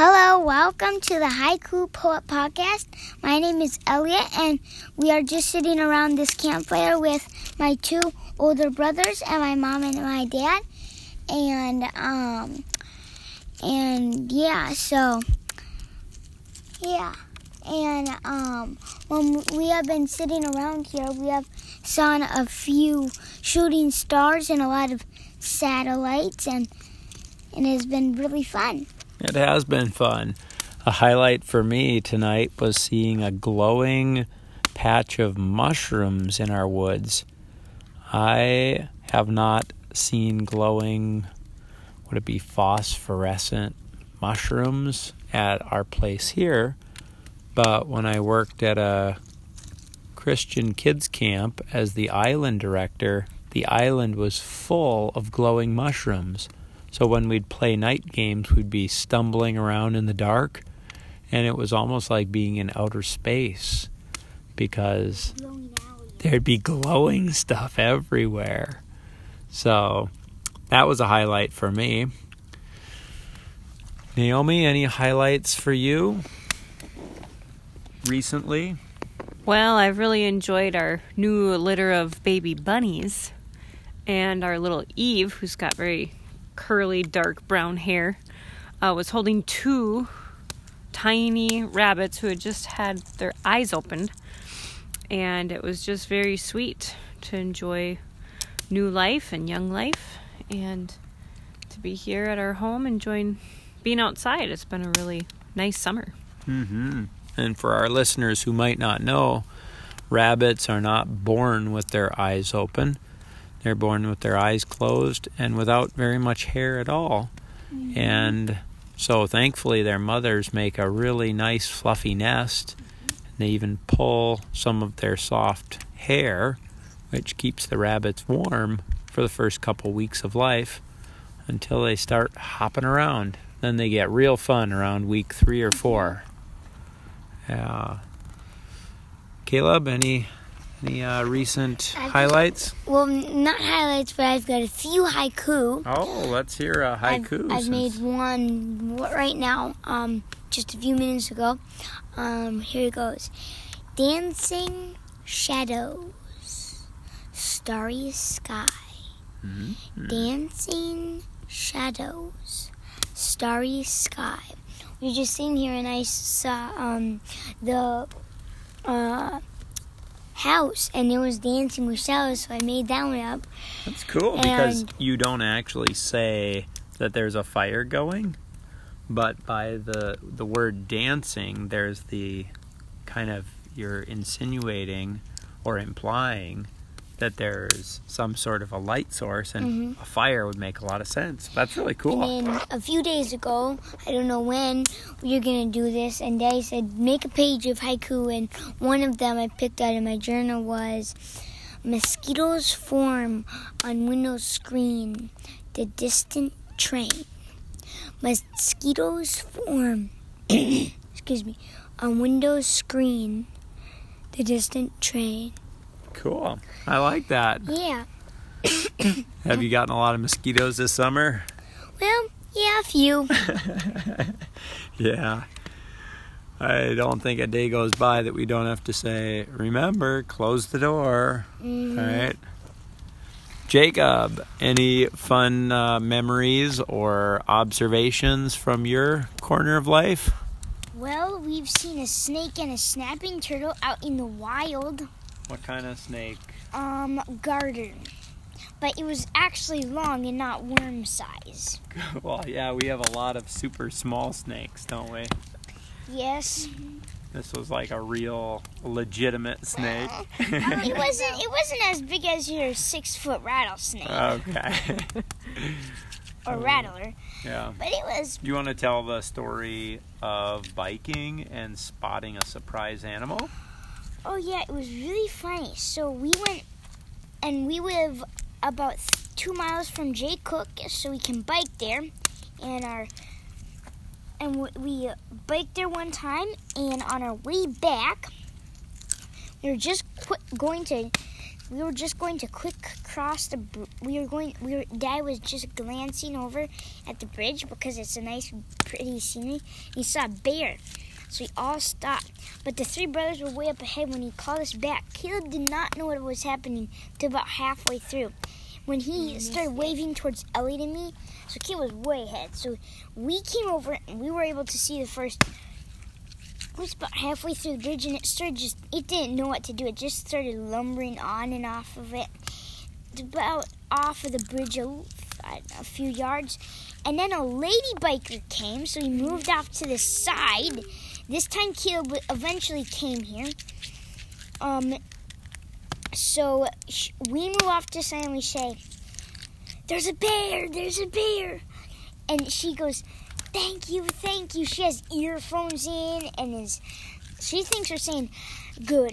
Hello, welcome to the Haiku Poet Podcast. My name is Elliot, and we are just sitting around this campfire with my two older brothers and my mom and my dad. And, um, and yeah, so, yeah. And, um, when we have been sitting around here, we have seen a few shooting stars and a lot of satellites, and, and it has been really fun. It has been fun. A highlight for me tonight was seeing a glowing patch of mushrooms in our woods. I have not seen glowing, would it be phosphorescent mushrooms at our place here, but when I worked at a Christian kids camp as the island director, the island was full of glowing mushrooms. So when we'd play night games, we'd be stumbling around in the dark, and it was almost like being in outer space because there'd be glowing stuff everywhere. So that was a highlight for me. Naomi, any highlights for you recently? Well, I've really enjoyed our new litter of baby bunnies and our little Eve, who's got very curly, dark brown hair, uh, was holding two tiny rabbits who had just had their eyes opened. And it was just very sweet to enjoy new life and young life and to be here at our home enjoying being outside. It's been a really nice summer. Mm-hmm. And for our listeners who might not know, rabbits are not born with their eyes open. They're born with their eyes closed and without very much hair at all. Mm-hmm. And so thankfully, their mothers make a really nice, fluffy nest. And They even pull some of their soft hair, which keeps the rabbits warm for the first couple weeks of life until they start hopping around. Then they get real fun around week three or four. Yeah. Caleb, any any uh, recent I've highlights? Well, not highlights, but I've got a few haiku. Oh, let's hear a haiku. I've, I've made one right now, um, just a few minutes ago. Um, here it goes. Dancing shadows, starry sky. Mm-hmm. Dancing shadows, starry sky. You're just sitting here, and I saw um, the. Uh, house and it was dancing with shadows, so I made that one up. That's cool and because you don't actually say that there's a fire going, but by the the word dancing, there's the kind of you're insinuating or implying that there's some sort of a light source and mm-hmm. a fire would make a lot of sense. That's really cool. And then a few days ago, I don't know when we are gonna do this, and Daddy said make a page of haiku, and one of them I picked out in my journal was mosquitoes form on window screen, the distant train. Mosquitoes form, excuse me, on window screen, the distant train. Cool. I like that. Yeah. Have you gotten a lot of mosquitoes this summer? Well, yeah, a few. yeah. I don't think a day goes by that we don't have to say, remember, close the door. Mm-hmm. All right. Jacob, any fun uh, memories or observations from your corner of life? Well, we've seen a snake and a snapping turtle out in the wild. What kind of snake? Um, garter. But it was actually long and not worm size. well, yeah, we have a lot of super small snakes, don't we? Yes. This was like a real legitimate snake. it wasn't. It wasn't as big as your six foot rattlesnake. Okay. or rattler. Yeah. But it was. Do you want to tell the story of biking and spotting a surprise animal? Oh yeah, it was really funny. So we went, and we live about two miles from Jay Cooke, so we can bike there. And our and we biked there one time, and on our way back, we were just qu- going to we were just going to quick cross the. We were going. We were. Dad was just glancing over at the bridge because it's a nice, pretty scenery. He saw a bear, so we all stopped. But the three brothers were way up ahead when he called us back. Caleb did not know what was happening till about halfway through, when he started waving towards Elliot and me. So Caleb was way ahead. So we came over and we were able to see the first. It was about halfway through the bridge and it started just. It didn't know what to do. It just started lumbering on and off of it. It's about off of the bridge a, a few yards. And then a lady biker came, so he moved off to the side. This time Caleb eventually came here. Um, so sh- we move off to side and we say, There's a bear, there's a bear. And she goes, Thank you, thank you. She has earphones in and is she thinks we're saying good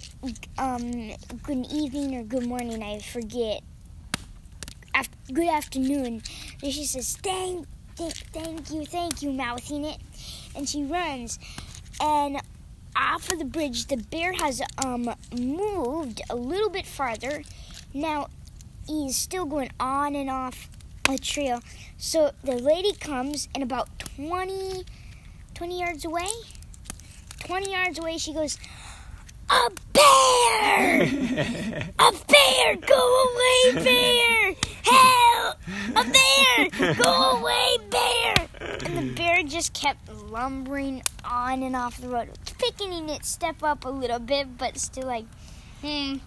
um good evening or good morning, I forget. Af- good afternoon. And she says, Thank th- thank you, thank you, mouthing it. And she runs and off of the bridge the bear has um moved a little bit farther. Now he's still going on and off a trail. So the lady comes and about 20, 20 yards away, 20 yards away, she goes, A bear! a bear! Go away, bear! Help! A bear! Go away, bear! And the bear just kept lumbering on and off the road, picking its step up a little bit, but still like, hmm,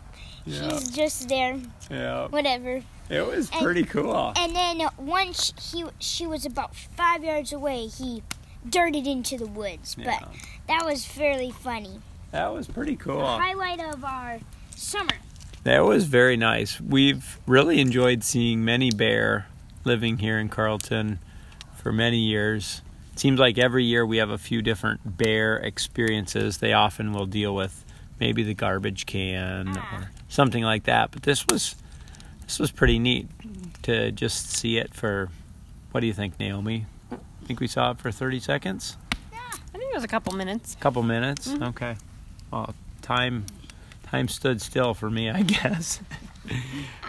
she's just there, yeah. whatever. It was And- pretty cool. And then once he she was about five yards away, he darted into the woods. Yeah. But that was fairly funny. That was pretty cool. The cool. highlight of our summer. That was very nice. We've really enjoyed seeing many bear living here in Carlton for many years. It seems like every year we have a few different bear experiences. They often will deal with maybe the garbage can or ah. something like that. But this was this was pretty neat to just see it for what do you think, Naomi? I think we saw it for 30 seconds? Yeah, I think it was a couple minutes. A couple minutes mm-hmm. okay well time time stood still for me i guess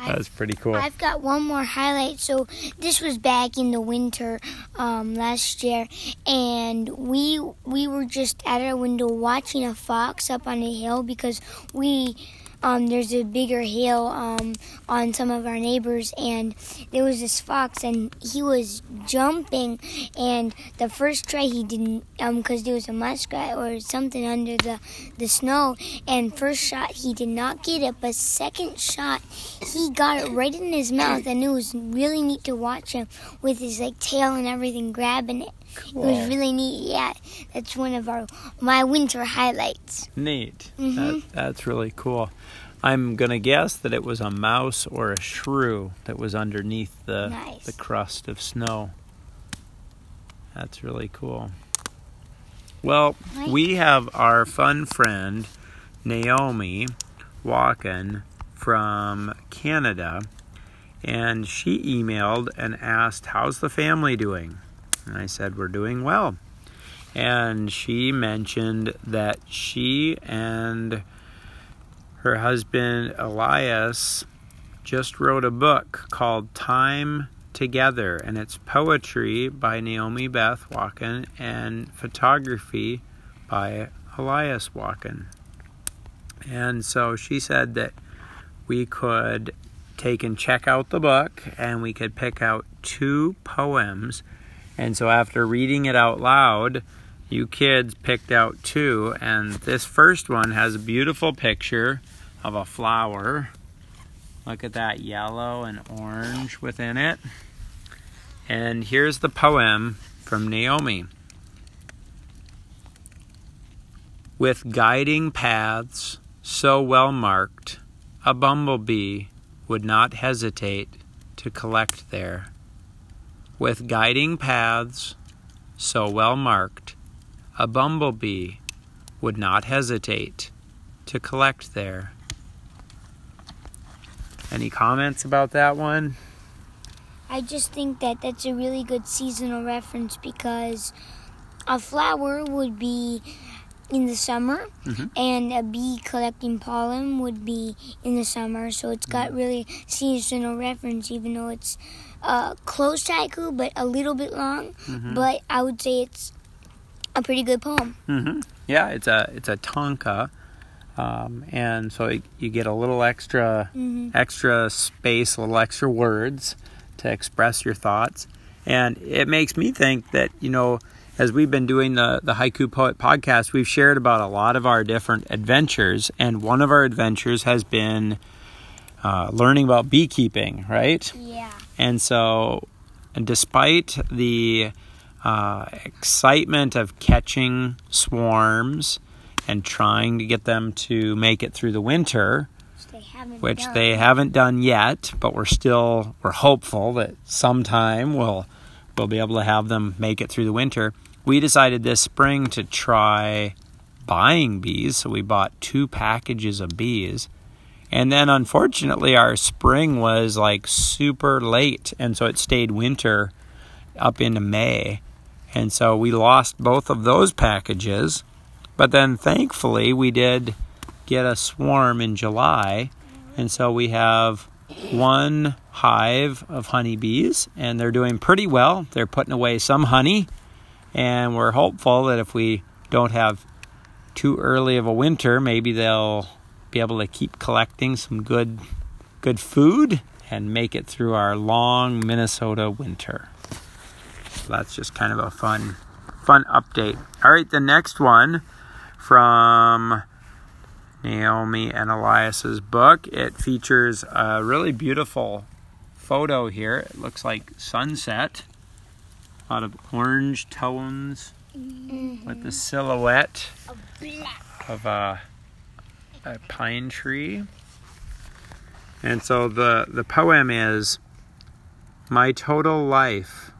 that was pretty cool I've got one more highlight. So this was back in the winter um, last year, and we we were just at our window watching a fox up on a hill because we. Um, there's a bigger hill um, on some of our neighbors, and there was this fox, and he was jumping. And the first try he didn't, um, because there was a muskrat or something under the the snow. And first shot he did not get it, but second shot he got it right in his mouth, and it was really neat to watch him with his like tail and everything grabbing it. It was really neat. Yeah, that's one of our my winter highlights. neat Mhm. that, that's really cool i'm gonna guess that it was a mouse or a shrew that was underneath the Nice. the crust of snow that's really cool well Right. we have our fun friend naomi wakan from canada and she emailed and asked how's the family doing and i said we're doing well and she mentioned that she and her husband Elias just wrote a book called Time Together, and it's poetry by Naomi Beth Wakan and photography by Elias Wakan. And so she said that we could take and check out the book and we could pick out two poems. And so after reading it out loud, you kids picked out two, and this first one has a beautiful picture of a flower. Look at that yellow and orange within it. And here's the poem from Naomi. With guiding paths so well marked, a bumblebee would not hesitate to collect there. With guiding paths so well marked, a bumblebee would not hesitate to collect there. Any comments about that one? I just think that that's a really good seasonal reference because a flower would be in the summer, Mhm. and a bee collecting pollen would be in the summer. So it's got really seasonal reference, even though it's uh, close to haiku, but a little bit long. Mhm. But I would say it's a pretty good poem. hmm Yeah, it's a it's a tanka, um, and so it, you get a little extra hmm extra space, a little extra words to express your thoughts, and it makes me think that you know. As we've been doing the, the Haiku Poet podcast, we've shared about a lot of our different adventures, and one of our adventures has been uh, learning about beekeeping, right? Yeah. And so, despite the uh, excitement of catching swarms and trying to get them to make it through the winter, Which they which done. they haven't done yet, but we're still we're hopeful that sometime we'll we'll be able to have them make it through the winter. We decided this spring to try buying bees, so we bought two packages of bees. And then unfortunately our spring was like super late and so it stayed winter up into May. And so we lost both of those packages. But then thankfully we did get a swarm in July. And so we have one hive of honeybees and they're doing pretty well. They're putting away some honey and we're hopeful that if we don't have too early of a winter, maybe they'll be able to keep collecting some good good food and make it through our long Minnesota winter. So that's just kind of a fun fun update. All right, the next one from Naomi and Elias's book. It features a really beautiful photo here. It looks like sunset. A lot of orange tones with the mm-hmm. silhouette of a, a pine tree. And so the, the poem is My total life,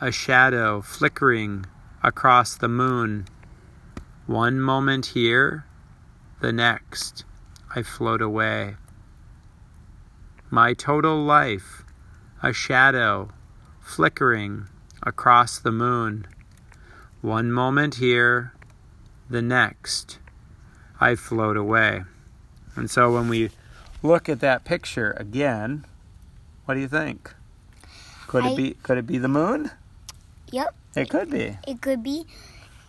a shadow flickering across the moon. One moment here, the next, I float away. My total life, a shadow flickering across the moon. One moment here, the next, I float away. And so when we look at that picture again, what do you think? Could I- it be could it be the moon? Yep, It could be. it could be.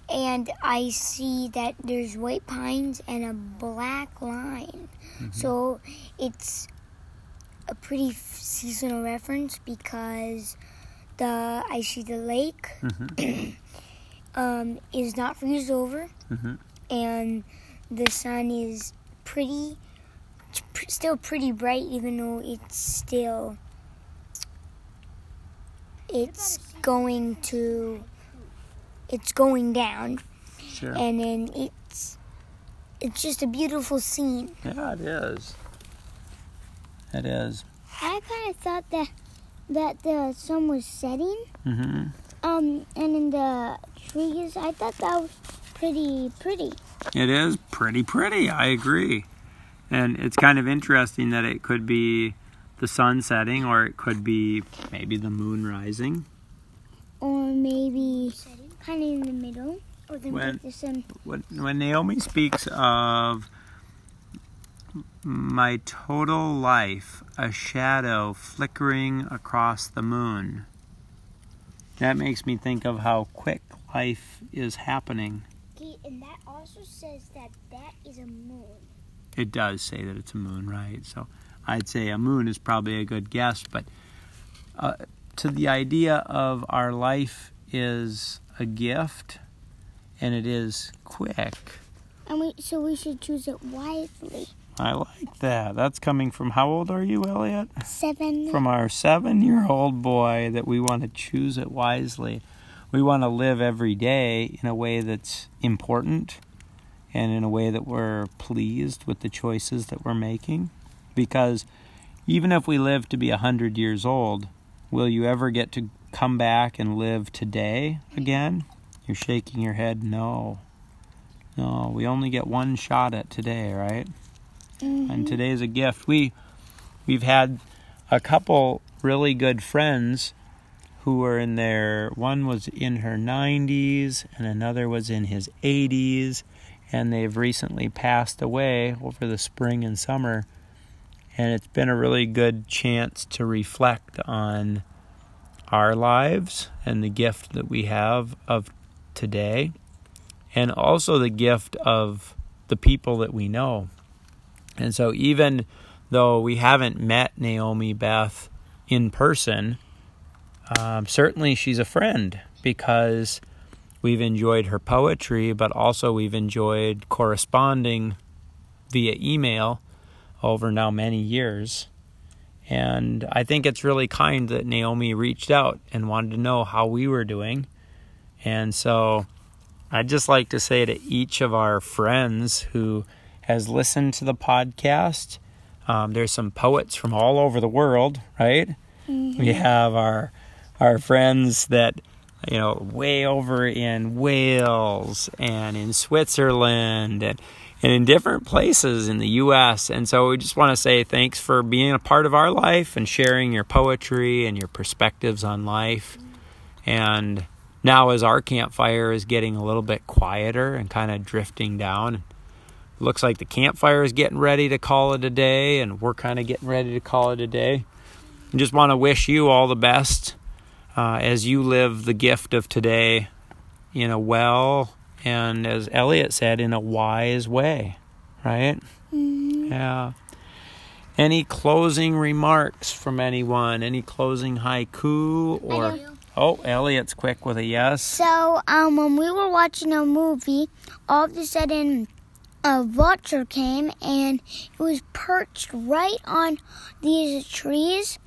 And I see that there's white pines and a black line. So it's a pretty f- seasonal reference because the I see the lake um, is not freeze over, Mhm. and the sun is pretty, pr- still pretty bright, even though it's still it's going to it's going down, Sure. and then it's it's just a beautiful scene. Yeah, it is. It is. I kind of thought that that the sun was setting. hmm Um, and in the trees, I thought that was pretty pretty. It is pretty pretty. I agree. And it's kind of interesting that it could be the sun setting or it could be maybe the moon rising. Or maybe kind of in the middle. Or When- the sun. When, when Naomi speaks of my total life, a shadow flickering across the moon, that makes me think of how quick life is happening. And that also says that that is a moon. It does say that it's a moon, right? So I'd say a moon is probably a good guess, but uh, to the idea of our life is a gift and it is quick. And we so we should choose it wisely. I like that. That's coming from how old are you, Elliot? Seven. From our seven year old boy that we want to choose it wisely. We want to live every day in a way that's important and in a way that we're pleased with the choices that we're making. Because even if we live to be a hundred years old, will you ever get to come back and live today again? You're shaking your head, no. No, we only get one shot at today, right? Mhm. and today's a gift. We we've had a couple really good friends who were in their one was in her 90s and another was in his 80s and they've recently passed away over the spring and summer. And it's been a really good chance to reflect on our lives and the gift that we have of today, and also the gift of the people that we know. And so, even though we haven't met Naomi Beth in person, um, certainly she's a friend because we've enjoyed her poetry, but also we've enjoyed corresponding via email over now many years. And I think it's really kind that Naomi reached out and wanted to know how we were doing. And so I'd just like to say to each of our friends who has listened to the podcast, um, there's some poets from all over the world, right? Mm-hmm. We have our our friends that you know way over in Wales and in Switzerland and and in different places in the US. And so we just want to say thanks for being a part of our life and sharing your poetry and your perspectives on life. And now as our campfire is getting a little bit quieter and kind of drifting down, looks like the campfire is getting ready to call it a day and we're kind of getting ready to call it a day. I just want to wish you all the best uh, as you live the gift of today in a well and, as Elliot said, in a wise way, right? Mm-hmm. Yeah. Any closing remarks from anyone? Any closing haiku or? Oh, Elliot's quick with a yes. So, um, when we were watching a movie, all of a sudden a vulture came and it was perched right on these trees.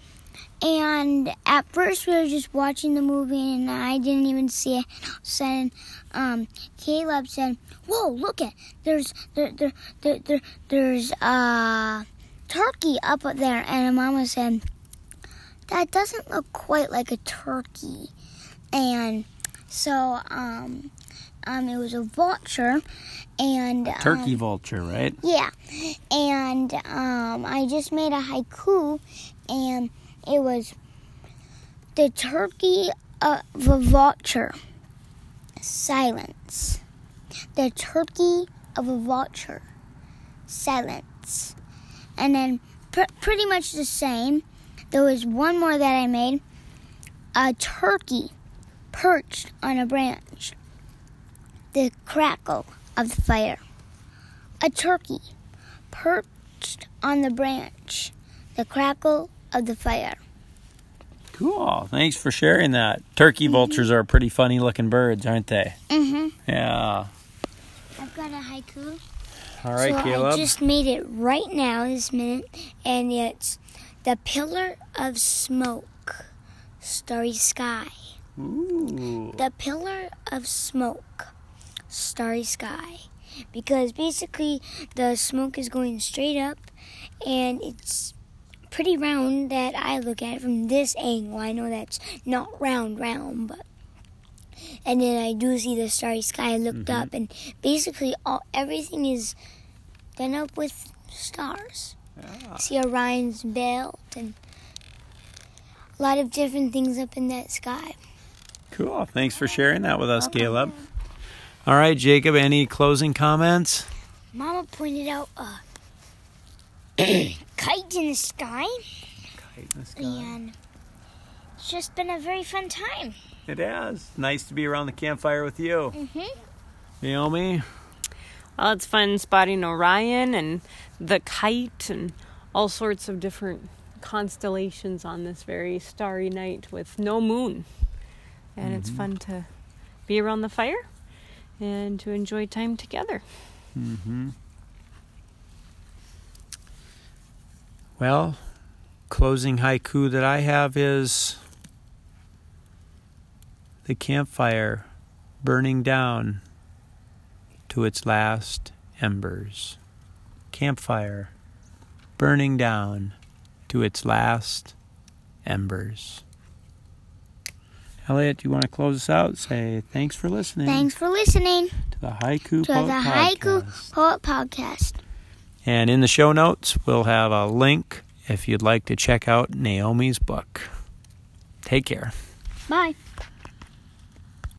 And at first we were just watching the movie and I didn't even see it. Then um, Caleb said, "Whoa, look at there's there there there, there there's a turkey up there." And Mama said, "That doesn't look quite like a turkey." And so um, um, it was a vulture, and a turkey um, vulture, right? Yeah, and um, I just made a haiku, and it was the turkey uh, of a vulture. Silence. The turkey of a vulture. Silence. And then pr- pretty much the same. There was one more that I made. A turkey perched on a branch the crackle of the fire. A turkey perched on the branch, the crackle of the fire. Cool. Thanks for sharing that. Turkey mm-hmm. vultures are pretty funny looking birds, aren't they? Mm-hmm. Yeah. I've got a haiku. All right, so Caleb. I just made it right now this minute, and it's the pillar of smoke, starry sky. Ooh. The pillar of smoke, starry sky because basically the smoke is going straight up and it's pretty round that I look at it from this angle. I know that's not round, round, but and then I do see the starry sky. I looked mm-hmm. up and basically all everything is done up with stars. Yeah. See Orion's belt and a lot of different things up in that sky. Cool. Thanks for sharing that with us, Caleb. All right, Jacob, any closing comments? Mama pointed out a kite in the sky. Kite in the sky. And it's just been a very fun time. It has. Nice to be around the campfire with you. Mm-hmm. Naomi? Well, it's fun spotting Orion and the kite and all sorts of different constellations on this very starry night with no moon. And mm-hmm. it's fun to be around the fire and to enjoy time together. Mm-hmm. Well, closing haiku that I have is the campfire burning down to its last embers. Campfire burning down to its last embers. Elliot, do you want to close us out? Say thanks for listening. Thanks for listening to the Haiku to Poet the Podcast. Haiku Poet Podcast. And in the show notes, we'll have a link if you'd like to check out Naomi's book. Take care. Bye.